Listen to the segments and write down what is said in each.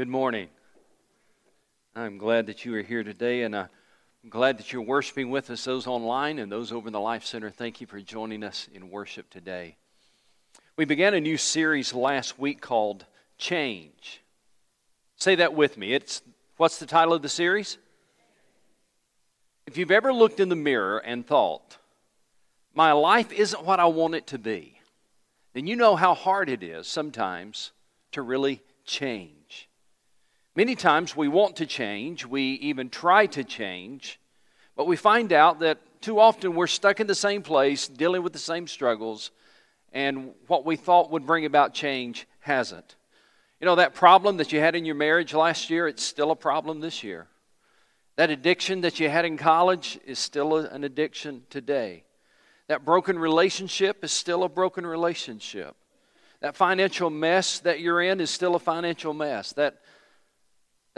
Good morning. I'm glad that you are here today, and uh, I'm glad that you're worshiping with us, those online and those over in the Life Center. Thank you for joining us in worship today. We began a new series last week called Change. Say that with me. It's what's the title of the series? If you've ever looked in the mirror and thought, my life isn't what I want it to be, then you know how hard it is sometimes to really change. Many times we want to change, we even try to change, but we find out that too often we're stuck in the same place, dealing with the same struggles, and what we thought would bring about change hasn't. You know, that problem that you had in your marriage last year, it's still a problem this year. That addiction that you had in college is still an addiction today. That broken relationship is still a broken relationship. That financial mess that you're in is still a financial mess. That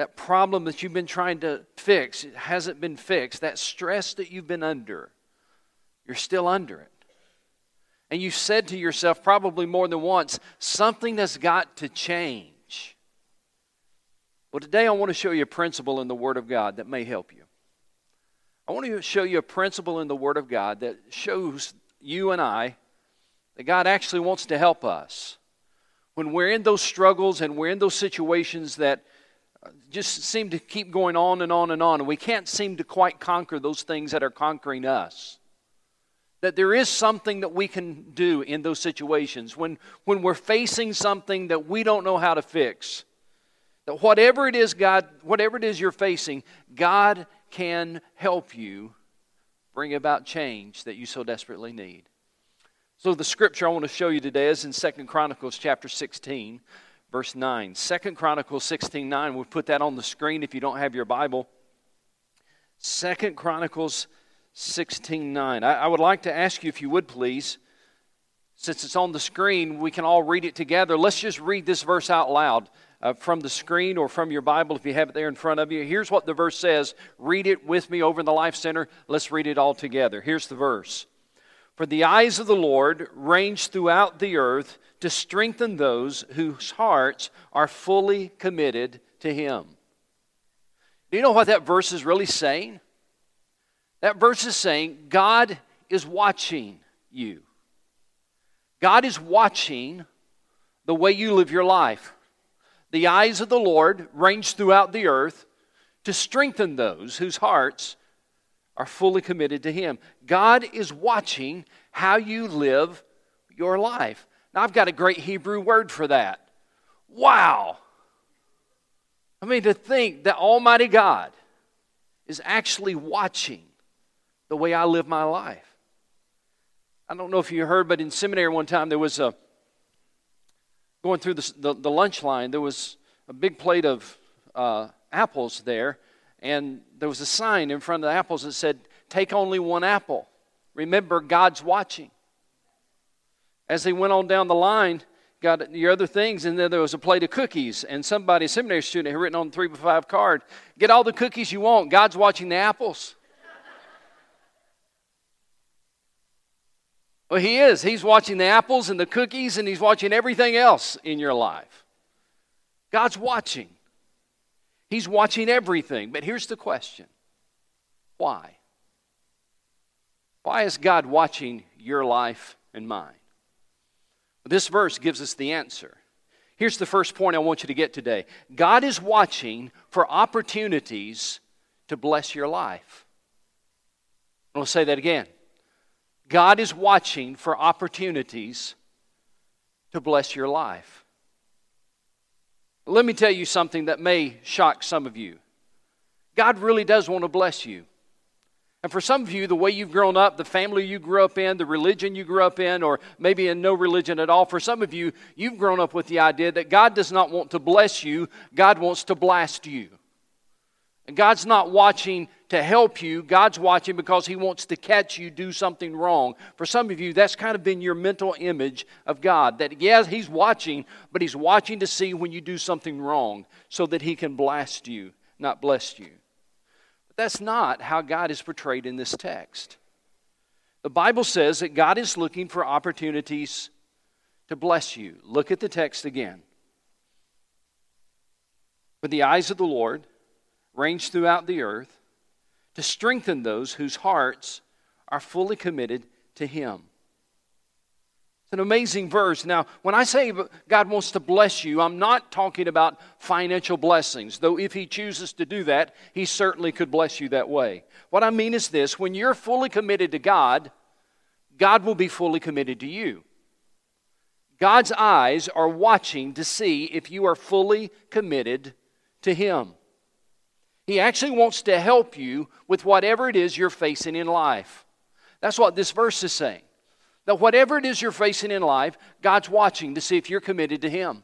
that problem that you've been trying to fix hasn't been fixed, that stress that you've been under, you're still under it. And you said to yourself probably more than once, something has got to change. Well, today I want to show you a principle in the Word of God that may help you. I want to show you a principle in the Word of God that shows you and I that God actually wants to help us. When we're in those struggles and we're in those situations that just seem to keep going on and on and on, and we can't seem to quite conquer those things that are conquering us. That there is something that we can do in those situations when, when we're facing something that we don't know how to fix. That whatever it is, God, whatever it is you're facing, God can help you bring about change that you so desperately need. So the scripture I want to show you today is in Second Chronicles chapter 16 verse 9. Second Chronicles 16 9. We'll put that on the screen if you don't have your Bible. Second Chronicles 16 9. I, I would like to ask you, if you would please, since it's on the screen, we can all read it together. Let's just read this verse out loud. Uh, from the screen or from your Bible if you have it there in front of you. Here's what the verse says. Read it with me over in the Life Center. Let's read it all together. Here's the verse For the eyes of the Lord range throughout the earth to strengthen those whose hearts are fully committed to Him. Do you know what that verse is really saying? That verse is saying God is watching you. God is watching the way you live your life. The eyes of the Lord range throughout the earth to strengthen those whose hearts are fully committed to Him. God is watching how you live your life. Now, I've got a great Hebrew word for that. Wow. I mean, to think that Almighty God is actually watching the way I live my life. I don't know if you heard, but in seminary one time there was a, going through the, the, the lunch line, there was a big plate of uh, apples there, and there was a sign in front of the apples that said, Take only one apple. Remember, God's watching as they went on down the line, got your other things, and then there was a plate of cookies. And somebody, a seminary student, had written on the three by five card, "Get all the cookies you want. God's watching the apples." well, He is. He's watching the apples and the cookies, and He's watching everything else in your life. God's watching. He's watching everything. But here's the question: Why? Why is God watching your life and mine? This verse gives us the answer. Here's the first point I want you to get today God is watching for opportunities to bless your life. I'll say that again. God is watching for opportunities to bless your life. Let me tell you something that may shock some of you. God really does want to bless you. And for some of you, the way you've grown up, the family you grew up in, the religion you grew up in, or maybe in no religion at all, for some of you, you've grown up with the idea that God does not want to bless you, God wants to blast you. And God's not watching to help you, God's watching because He wants to catch you do something wrong. For some of you, that's kind of been your mental image of God. That, yes, He's watching, but He's watching to see when you do something wrong so that He can blast you, not bless you. But that's not how God is portrayed in this text. The Bible says that God is looking for opportunities to bless you. Look at the text again. For the eyes of the Lord range throughout the earth to strengthen those whose hearts are fully committed to Him. It's an amazing verse. Now, when I say God wants to bless you, I'm not talking about financial blessings, though if He chooses to do that, He certainly could bless you that way. What I mean is this when you're fully committed to God, God will be fully committed to you. God's eyes are watching to see if you are fully committed to Him. He actually wants to help you with whatever it is you're facing in life. That's what this verse is saying. That whatever it is you're facing in life, God's watching to see if you're committed to Him.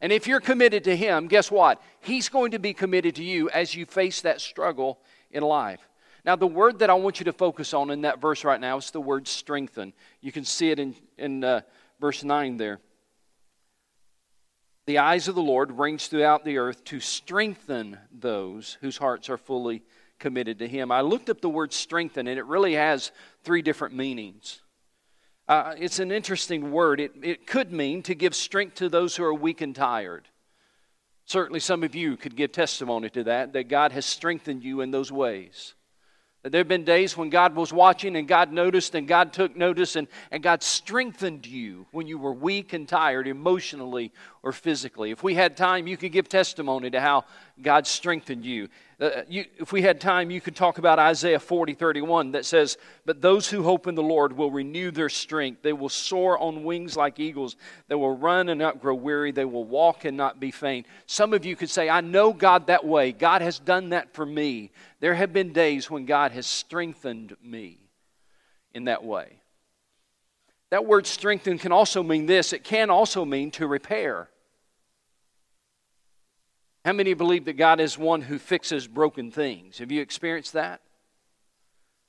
And if you're committed to Him, guess what? He's going to be committed to you as you face that struggle in life. Now, the word that I want you to focus on in that verse right now is the word strengthen. You can see it in, in uh, verse 9 there. The eyes of the Lord range throughout the earth to strengthen those whose hearts are fully committed to Him. I looked up the word strengthen, and it really has three different meanings. Uh, it's an interesting word. It, it could mean to give strength to those who are weak and tired. Certainly, some of you could give testimony to that, that God has strengthened you in those ways. There have been days when God was watching and God noticed and God took notice and, and God strengthened you when you were weak and tired emotionally or physically. If we had time, you could give testimony to how God strengthened you. Uh, you. If we had time, you could talk about Isaiah 40 31 that says, But those who hope in the Lord will renew their strength. They will soar on wings like eagles. They will run and not grow weary. They will walk and not be faint. Some of you could say, I know God that way. God has done that for me. There have been days when God has strengthened me in that way. That word strengthen can also mean this it can also mean to repair. How many believe that God is one who fixes broken things? Have you experienced that?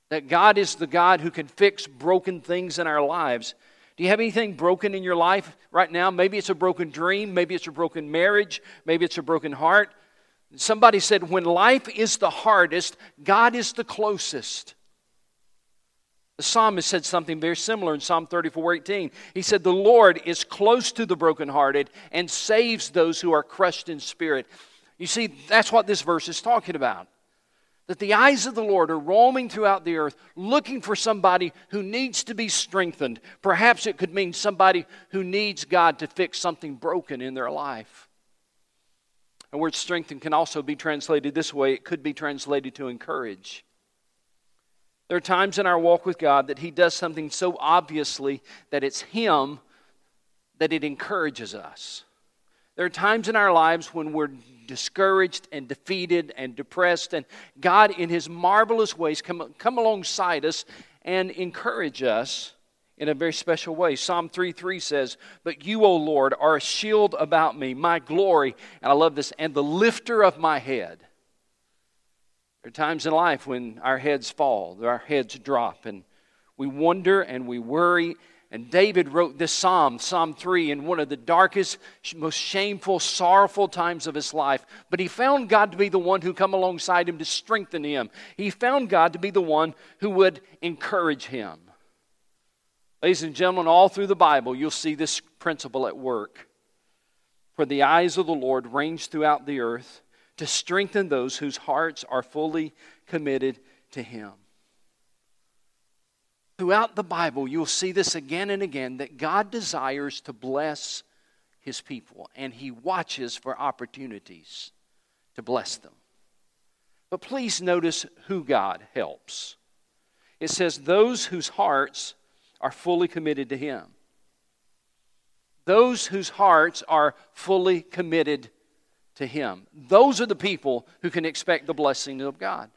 That God is the God who can fix broken things in our lives. Do you have anything broken in your life right now? Maybe it's a broken dream, maybe it's a broken marriage, maybe it's a broken heart. Somebody said, when life is the hardest, God is the closest. The psalmist said something very similar in Psalm 34 18. He said, The Lord is close to the brokenhearted and saves those who are crushed in spirit. You see, that's what this verse is talking about. That the eyes of the Lord are roaming throughout the earth looking for somebody who needs to be strengthened. Perhaps it could mean somebody who needs God to fix something broken in their life. The word strengthen can also be translated this way it could be translated to encourage. There are times in our walk with God that He does something so obviously that it's Him that it encourages us. There are times in our lives when we're discouraged and defeated and depressed, and God, in His marvelous ways, come, come alongside us and encourage us in a very special way. Psalm 3 3 says, But you, O Lord, are a shield about me, my glory, and I love this, and the lifter of my head. There are times in life when our heads fall, our heads drop, and we wonder and we worry. And David wrote this psalm, Psalm 3, in one of the darkest, most shameful, sorrowful times of his life. But he found God to be the one who come alongside him to strengthen him. He found God to be the one who would encourage him. Ladies and gentlemen, all through the Bible, you'll see this principle at work. For the eyes of the Lord range throughout the earth to strengthen those whose hearts are fully committed to Him. Throughout the Bible, you'll see this again and again that God desires to bless His people, and He watches for opportunities to bless them. But please notice who God helps. It says, Those whose hearts are fully committed to Him. Those whose hearts are fully committed to Him. Those are the people who can expect the blessing of God.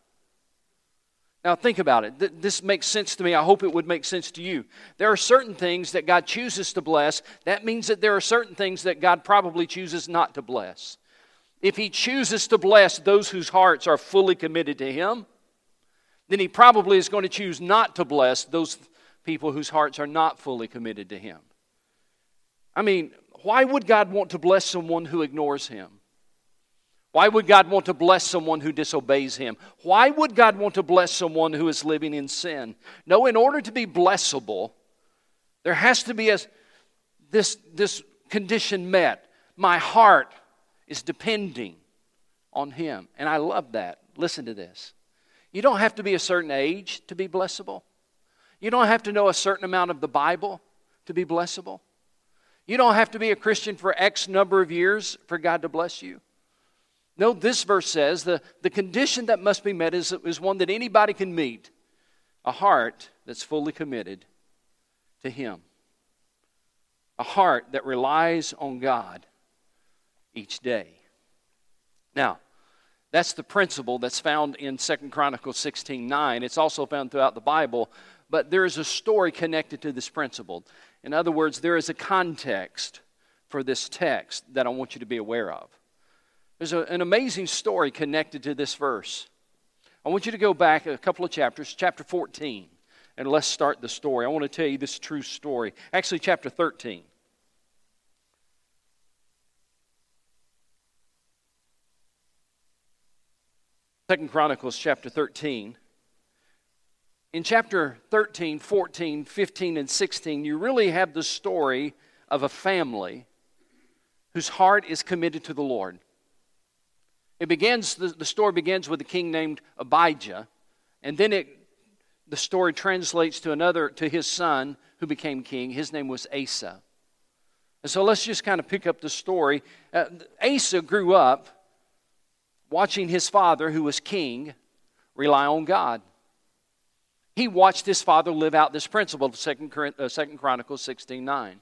Now, think about it. This makes sense to me. I hope it would make sense to you. There are certain things that God chooses to bless. That means that there are certain things that God probably chooses not to bless. If He chooses to bless those whose hearts are fully committed to Him, then He probably is going to choose not to bless those people whose hearts are not fully committed to Him. I mean, why would God want to bless someone who ignores Him? Why would God want to bless someone who disobeys Him? Why would God want to bless someone who is living in sin? No, in order to be blessable, there has to be a, this, this condition met. My heart is depending on Him. And I love that. Listen to this. You don't have to be a certain age to be blessable. You don't have to know a certain amount of the Bible to be blessable. You don't have to be a Christian for X number of years for God to bless you. No, this verse says the, the condition that must be met is, is one that anybody can meet a heart that's fully committed to Him, a heart that relies on God each day. Now, that's the principle that's found in Second Chronicles 16 9. It's also found throughout the Bible, but there is a story connected to this principle. In other words, there is a context for this text that I want you to be aware of. There's a, an amazing story connected to this verse. I want you to go back a couple of chapters, chapter 14, and let's start the story. I want to tell you this true story. Actually, chapter 13. Second Chronicles chapter 13. In chapter 13, 14, 15, and 16, you really have the story of a family whose heart is committed to the Lord. It begins, the, the story begins with a king named Abijah, and then it, the story translates to another, to his son who became king. His name was Asa. And so let's just kind of pick up the story. Uh, Asa grew up watching his father, who was king, rely on God. He watched his father live out this principle, 2 uh, Chronicles 16 9.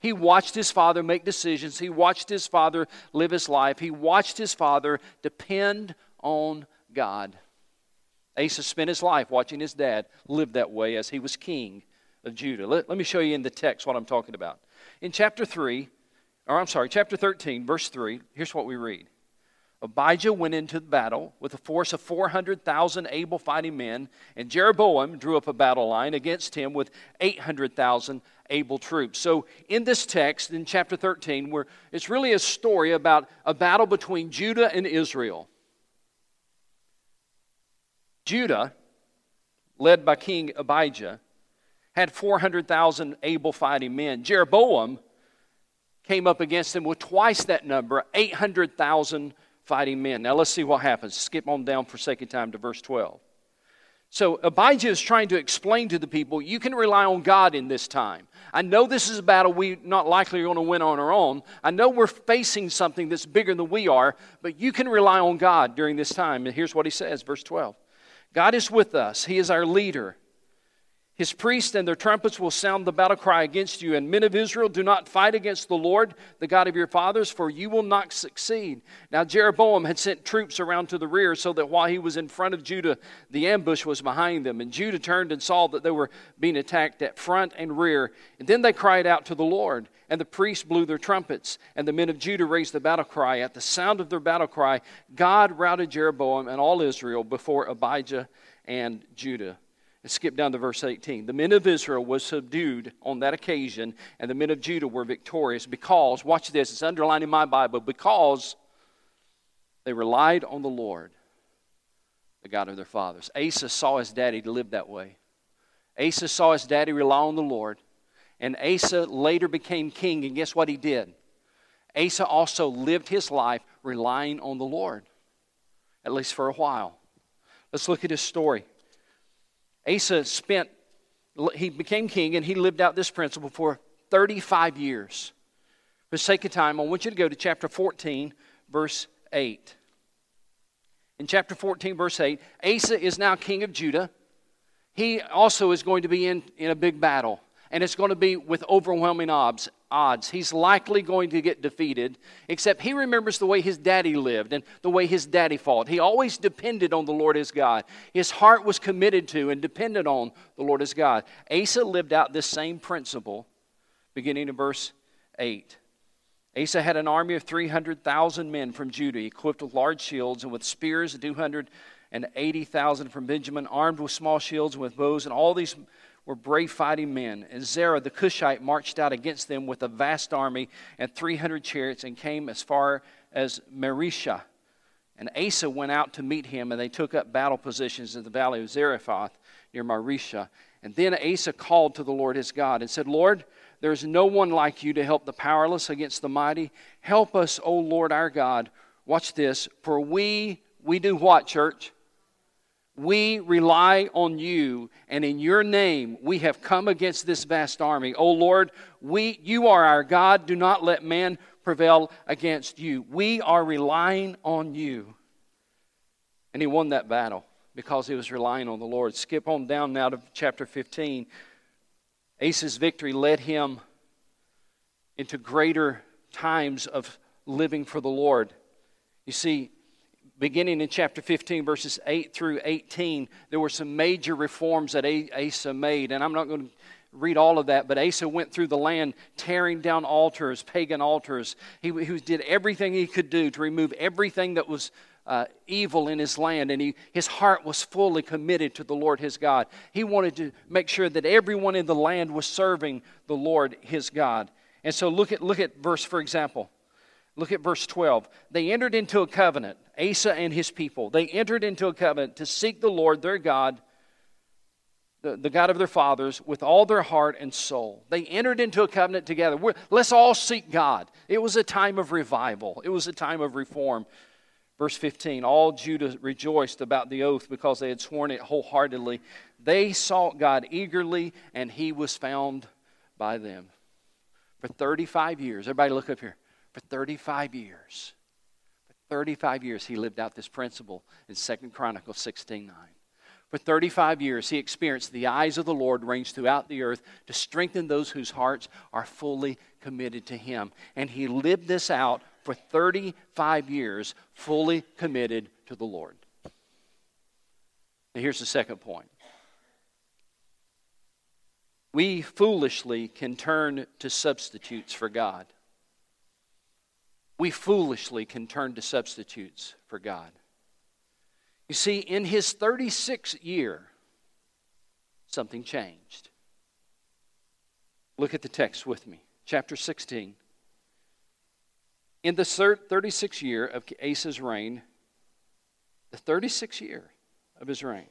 He watched his father make decisions. He watched his father live his life. He watched his father depend on God. Asa spent his life watching his dad live that way as he was king of Judah. Let, let me show you in the text what I'm talking about. In chapter 3, or I'm sorry, chapter 13, verse 3, here's what we read. Abijah went into the battle with a force of 400,000 able fighting men, and Jeroboam drew up a battle line against him with 800,000 able troops. So, in this text, in chapter 13, where it's really a story about a battle between Judah and Israel. Judah, led by King Abijah, had 400,000 able fighting men. Jeroboam came up against him with twice that number, 800,000 fighting men. Now let's see what happens. Skip on down for of time to verse 12. So Abijah is trying to explain to the people, you can rely on God in this time. I know this is a battle we not likely are going to win on our own. I know we're facing something that's bigger than we are, but you can rely on God during this time. And here's what he says, verse 12. God is with us. He is our leader. His priests and their trumpets will sound the battle cry against you. And men of Israel, do not fight against the Lord, the God of your fathers, for you will not succeed. Now, Jeroboam had sent troops around to the rear so that while he was in front of Judah, the ambush was behind them. And Judah turned and saw that they were being attacked at front and rear. And then they cried out to the Lord. And the priests blew their trumpets. And the men of Judah raised the battle cry. At the sound of their battle cry, God routed Jeroboam and all Israel before Abijah and Judah. Skip down to verse 18. The men of Israel was subdued on that occasion, and the men of Judah were victorious because, watch this, it's underlined in my Bible, because they relied on the Lord, the God of their fathers. Asa saw his daddy live that way. Asa saw his daddy rely on the Lord, and Asa later became king, and guess what he did? Asa also lived his life relying on the Lord, at least for a while. Let's look at his story. Asa spent, he became king and he lived out this principle for 35 years. For the sake of time, I want you to go to chapter 14, verse 8. In chapter 14, verse 8, Asa is now king of Judah. He also is going to be in, in a big battle and it's going to be with overwhelming odds. Odds. He's likely going to get defeated, except he remembers the way his daddy lived and the way his daddy fought. He always depended on the Lord as God. His heart was committed to and depended on the Lord as God. Asa lived out this same principle beginning in verse 8. Asa had an army of 300,000 men from Judah, equipped with large shields and with spears, 280,000 from Benjamin, armed with small shields and with bows, and all these were brave fighting men. And Zerah the Cushite marched out against them with a vast army and 300 chariots and came as far as Mareshah. And Asa went out to meet him, and they took up battle positions in the valley of Zarephath near Mareshah. And then Asa called to the Lord his God and said, Lord, there is no one like you to help the powerless against the mighty. Help us, O Lord our God watch this, for we, we do what, church? We rely on you, and in your name we have come against this vast army. O Lord, we, you are our God. Do not let man prevail against you. We are relying on you. And he won that battle because he was relying on the Lord. Skip on down now to chapter 15. Asa's victory led him into greater times of living for the Lord. You see, beginning in chapter 15, verses 8 through 18, there were some major reforms that Asa made. And I'm not going to read all of that, but Asa went through the land tearing down altars, pagan altars. He, he did everything he could do to remove everything that was uh, evil in his land, and he, his heart was fully committed to the Lord his God. He wanted to make sure that everyone in the land was serving the Lord his God. And so look at, look at verse, for example. Look at verse 12. They entered into a covenant, Asa and his people. They entered into a covenant to seek the Lord their God, the, the God of their fathers, with all their heart and soul. They entered into a covenant together. We're, let's all seek God. It was a time of revival, it was a time of reform. Verse 15 All Judah rejoiced about the oath because they had sworn it wholeheartedly. They sought God eagerly, and he was found by them. For 35 years, everybody look up here. For 35 years, 35 years, he lived out this principle in 2 Chronicles 16 9. For 35 years, he experienced the eyes of the Lord range throughout the earth to strengthen those whose hearts are fully committed to him. And he lived this out for 35 years, fully committed to the Lord. Now here's the second point we foolishly can turn to substitutes for God we foolishly can turn to substitutes for God. You see, in his 36th year, something changed. Look at the text with me, chapter 16. In the 36th year of Asa's reign, the 36th year of his reign,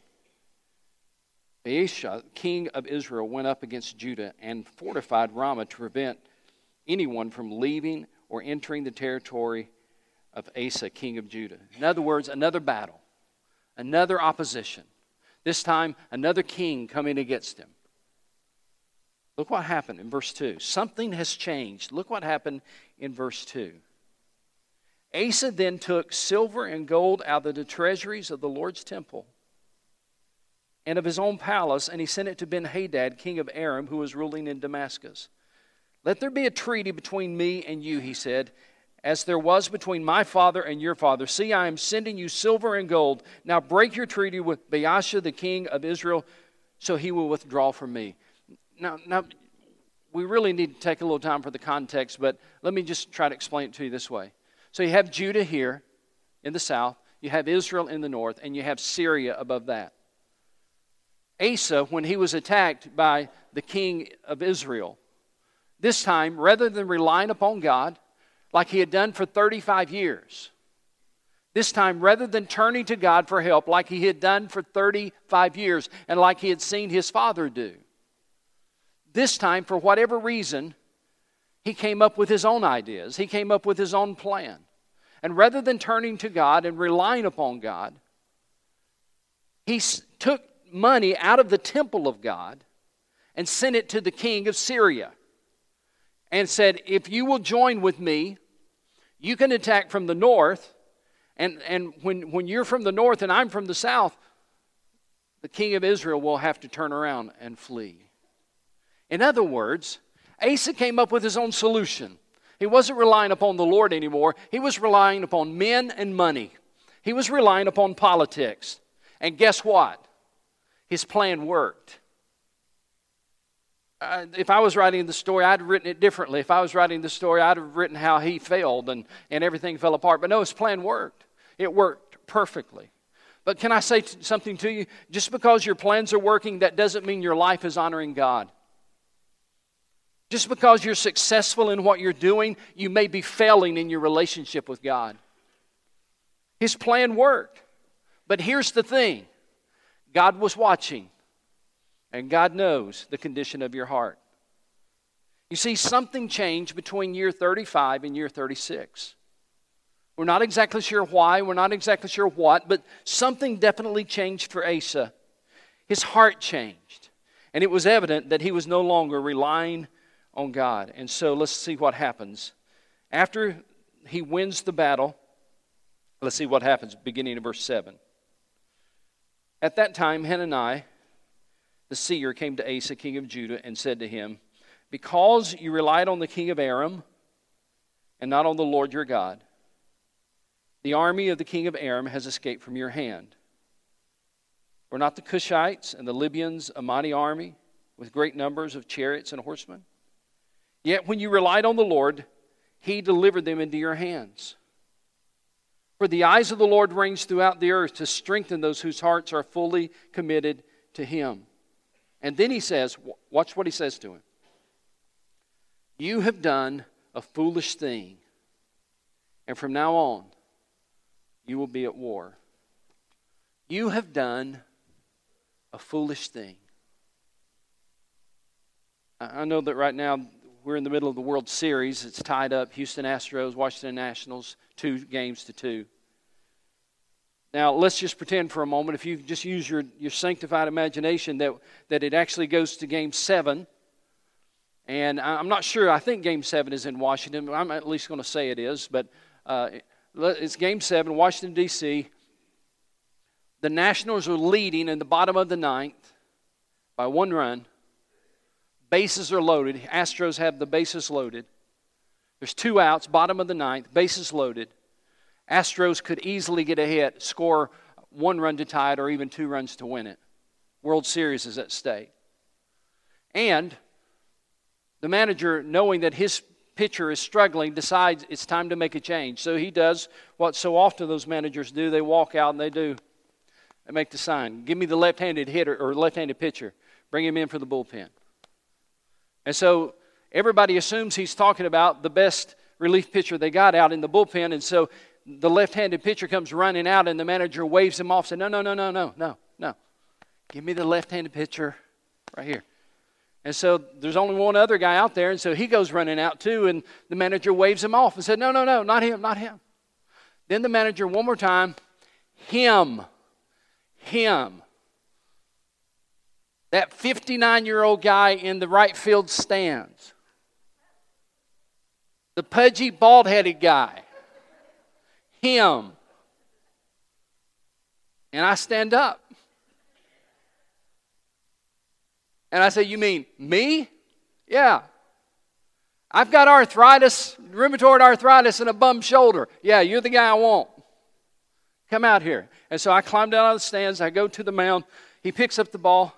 Baasha, king of Israel, went up against Judah and fortified Ramah to prevent anyone from leaving or entering the territory of Asa, king of Judah. In other words, another battle, another opposition. This time, another king coming against him. Look what happened in verse 2. Something has changed. Look what happened in verse 2. Asa then took silver and gold out of the treasuries of the Lord's temple and of his own palace, and he sent it to Ben Hadad, king of Aram, who was ruling in Damascus. Let there be a treaty between me and you, he said, as there was between my father and your father. See, I am sending you silver and gold. Now break your treaty with Baasha, the king of Israel, so he will withdraw from me. Now, now, we really need to take a little time for the context, but let me just try to explain it to you this way. So you have Judah here in the south, you have Israel in the north, and you have Syria above that. Asa, when he was attacked by the king of Israel, this time, rather than relying upon God like he had done for 35 years, this time, rather than turning to God for help like he had done for 35 years and like he had seen his father do, this time, for whatever reason, he came up with his own ideas. He came up with his own plan. And rather than turning to God and relying upon God, he took money out of the temple of God and sent it to the king of Syria and said, If you will join with me, you can attack from the north. And, and when, when you're from the north and I'm from the south, the king of Israel will have to turn around and flee. In other words, Asa came up with his own solution. He wasn't relying upon the Lord anymore, he was relying upon men and money. He was relying upon politics. And guess what? His plan worked if I was writing the story, I'd written it differently. If I was writing the story, I'd have written how he failed and, and everything fell apart. But no, his plan worked. It worked perfectly. But can I say t- something to you? Just because your plans are working, that doesn't mean your life is honoring God. Just because you're successful in what you're doing, you may be failing in your relationship with God. His plan worked. But here's the thing God was watching. And God knows the condition of your heart. You see, something changed between year 35 and year 36. We're not exactly sure why, we're not exactly sure what, but something definitely changed for Asa. His heart changed. And it was evident that he was no longer relying on God. And so let's see what happens. After he wins the battle, let's see what happens, beginning of verse 7. At that time, Hanani, the seer, came to Asa, king of Judah, and said to him, Because you relied on the king of Aram and not on the Lord your God, the army of the king of Aram has escaped from your hand. Were not the Cushites and the Libyans a mighty army with great numbers of chariots and horsemen? Yet when you relied on the Lord, he delivered them into your hands. For the eyes of the Lord range throughout the earth to strengthen those whose hearts are fully committed to him. And then he says, watch what he says to him. You have done a foolish thing, and from now on, you will be at war. You have done a foolish thing. I know that right now we're in the middle of the World Series. It's tied up Houston Astros, Washington Nationals, two games to two. Now, let's just pretend for a moment, if you just use your, your sanctified imagination, that, that it actually goes to game seven. And I'm not sure, I think game seven is in Washington. I'm at least going to say it is, but uh, it's game seven, Washington, D.C. The Nationals are leading in the bottom of the ninth by one run. Bases are loaded. Astros have the bases loaded. There's two outs, bottom of the ninth, bases loaded. Astros could easily get ahead, score one run to tie it, or even two runs to win it. World Series is at stake. And the manager, knowing that his pitcher is struggling, decides it's time to make a change. So he does what so often those managers do they walk out and they do. They make the sign give me the left handed hitter or left handed pitcher, bring him in for the bullpen. And so everybody assumes he's talking about the best relief pitcher they got out in the bullpen. And so the left handed pitcher comes running out, and the manager waves him off, saying, No, no, no, no, no, no, no. Give me the left handed pitcher right here. And so there's only one other guy out there, and so he goes running out too, and the manager waves him off and said, No, no, no, not him, not him. Then the manager, one more time, him, him. That 59 year old guy in the right field stands. The pudgy, bald headed guy. Him. And I stand up. And I say, You mean me? Yeah. I've got arthritis, rheumatoid arthritis, and a bum shoulder. Yeah, you're the guy I want. Come out here. And so I climb down out of the stands. I go to the mound. He picks up the ball.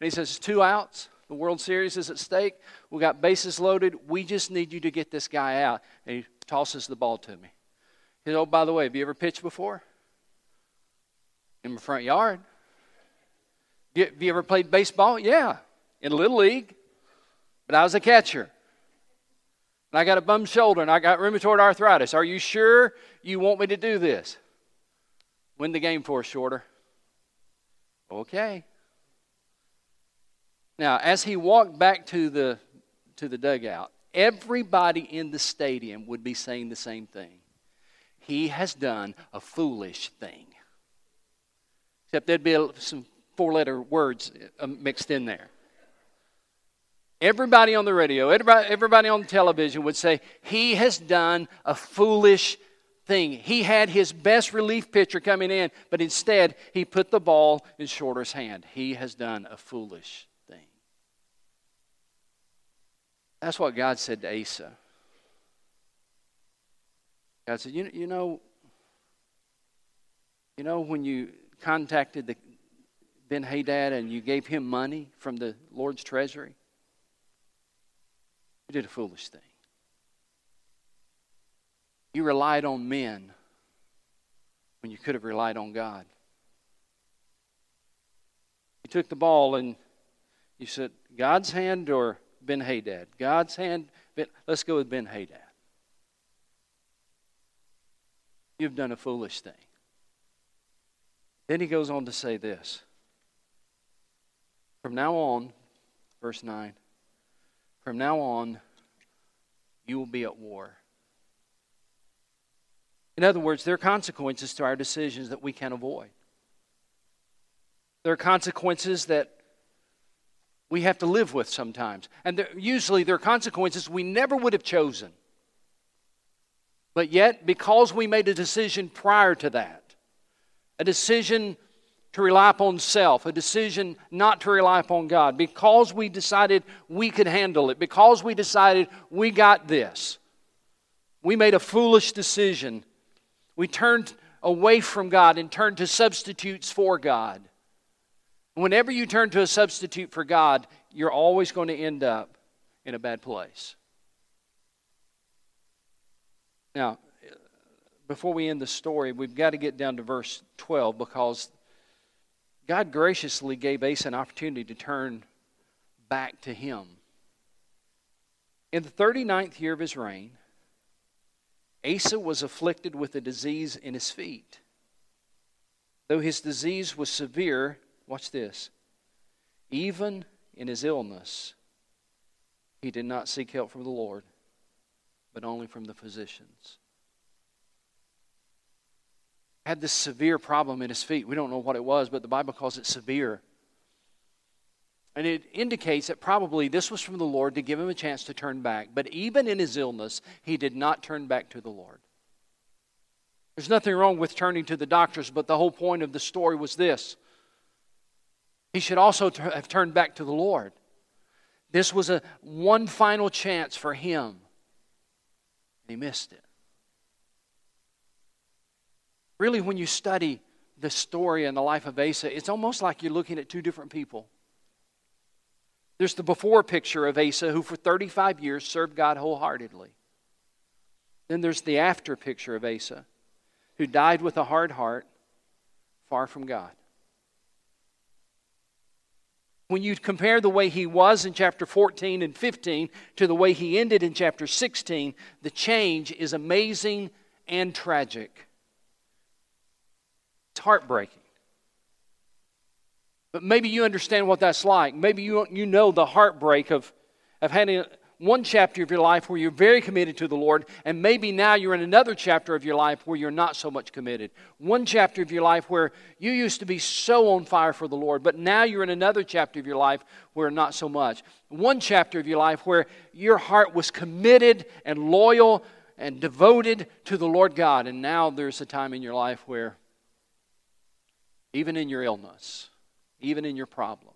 And he says, Two outs. The World Series is at stake. We got bases loaded. We just need you to get this guy out. And he tosses the ball to me. He says, Oh, by the way, have you ever pitched before? In my front yard. Have you ever played baseball? Yeah, in Little League. But I was a catcher. And I got a bum shoulder and I got rheumatoid arthritis. Are you sure you want me to do this? Win the game for us, Shorter. Okay. Now, as he walked back to the, to the dugout, everybody in the stadium would be saying the same thing. He has done a foolish thing. Except there'd be some four letter words uh, mixed in there. Everybody on the radio, everybody, everybody on the television would say, He has done a foolish thing. He had his best relief pitcher coming in, but instead he put the ball in Shorter's hand. He has done a foolish thing. That's what God said to Asa. God said, you, you know, you know when you contacted the Ben Hadad and you gave him money from the Lord's treasury? You did a foolish thing. You relied on men when you could have relied on God. You took the ball and you said, God's hand or Ben Hadad. God's hand, ben, let's go with Ben Hadad. You've done a foolish thing. Then he goes on to say this. From now on, verse 9, from now on, you will be at war. In other words, there are consequences to our decisions that we can avoid. There are consequences that we have to live with sometimes. And there, usually there are consequences we never would have chosen. But yet, because we made a decision prior to that, a decision to rely upon self, a decision not to rely upon God, because we decided we could handle it, because we decided we got this, we made a foolish decision. We turned away from God and turned to substitutes for God. Whenever you turn to a substitute for God, you're always going to end up in a bad place. Now, before we end the story, we've got to get down to verse 12 because God graciously gave Asa an opportunity to turn back to Him. In the 39th year of his reign, Asa was afflicted with a disease in his feet. Though his disease was severe, watch this, even in his illness, he did not seek help from the Lord, but only from the physicians had this severe problem in his feet. We don't know what it was, but the Bible calls it severe. And it indicates that probably this was from the Lord to give him a chance to turn back. But even in his illness, he did not turn back to the Lord. There's nothing wrong with turning to the doctors, but the whole point of the story was this he should also have turned back to the Lord. This was a one final chance for him. He missed it really, when you study the story and the life of Asa, it's almost like you're looking at two different people. There's the before picture of Asa, who for 35 years served God wholeheartedly. Then there's the after picture of Asa, who died with a hard heart, far from God. When you compare the way he was in chapter 14 and 15 to the way he ended in chapter 16, the change is amazing and tragic. It's heartbreaking. But maybe you understand what that's like. Maybe you, you know the heartbreak of, of having one chapter of your life where you're very committed to the Lord, and maybe now you're in another chapter of your life where you're not so much committed. One chapter of your life where you used to be so on fire for the Lord, but now you're in another chapter of your life where not so much. One chapter of your life where your heart was committed and loyal and devoted to the Lord God, and now there's a time in your life where even in your illness, even in your problem,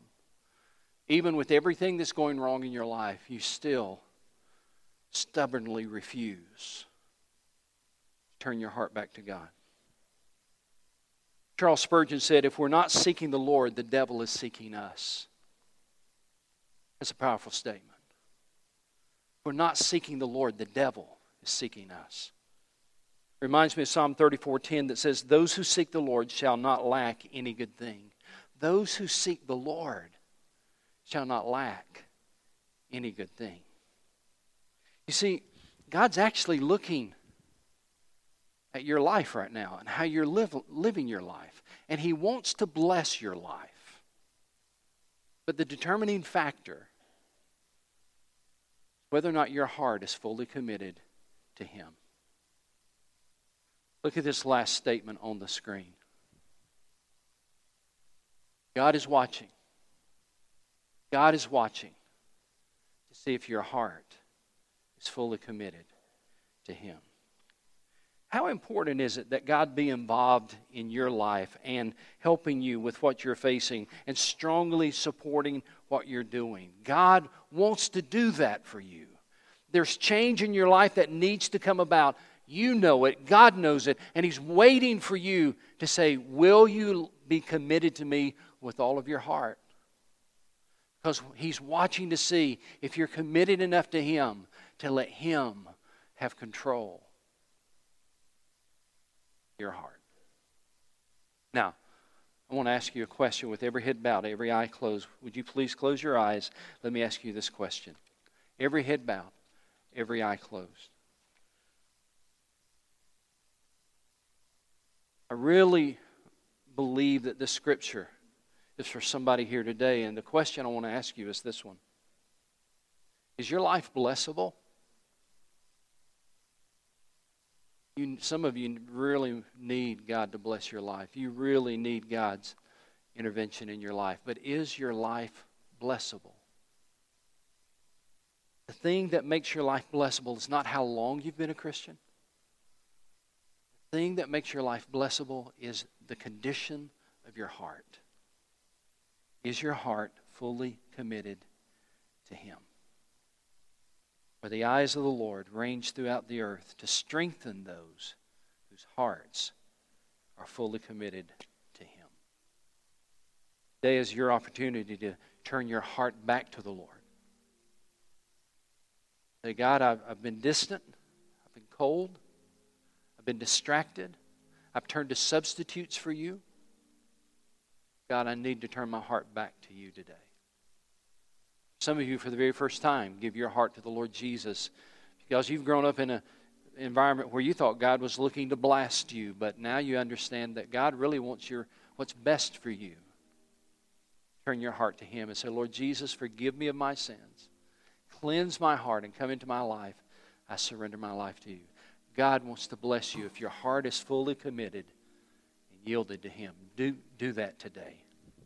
even with everything that's going wrong in your life, you still stubbornly refuse to turn your heart back to God. Charles Spurgeon said, If we're not seeking the Lord, the devil is seeking us. That's a powerful statement. If we're not seeking the Lord, the devil is seeking us. Reminds me of Psalm 34:10 that says, "Those who seek the Lord shall not lack any good thing." Those who seek the Lord shall not lack any good thing. You see, God's actually looking at your life right now and how you're live, living your life, and He wants to bless your life. But the determining factor whether or not your heart is fully committed to Him. Look at this last statement on the screen. God is watching. God is watching to see if your heart is fully committed to Him. How important is it that God be involved in your life and helping you with what you're facing and strongly supporting what you're doing? God wants to do that for you. There's change in your life that needs to come about. You know it, God knows it, and He's waiting for you to say, Will you be committed to me with all of your heart? Because He's watching to see if you're committed enough to Him to let Him have control your heart. Now, I want to ask you a question with every head bowed, every eye closed. Would you please close your eyes? Let me ask you this question. Every head bowed, every eye closed. I really believe that this scripture is for somebody here today. And the question I want to ask you is this one Is your life blessable? You, some of you really need God to bless your life. You really need God's intervention in your life. But is your life blessable? The thing that makes your life blessable is not how long you've been a Christian. The thing that makes your life blessable is the condition of your heart. Is your heart fully committed to Him? For the eyes of the Lord range throughout the earth to strengthen those whose hearts are fully committed to Him. Today is your opportunity to turn your heart back to the Lord. Say, God, I've, I've been distant, I've been cold, I've been distracted, I've turned to substitutes for you. God, I need to turn my heart back to you today. Some of you, for the very first time, give your heart to the Lord Jesus because you've grown up in an environment where you thought God was looking to blast you, but now you understand that God really wants your what's best for you. Turn your heart to Him and say, Lord Jesus, forgive me of my sins. Cleanse my heart and come into my life. I surrender my life to you. God wants to bless you if your heart is fully committed and yielded to Him. Do, do that today.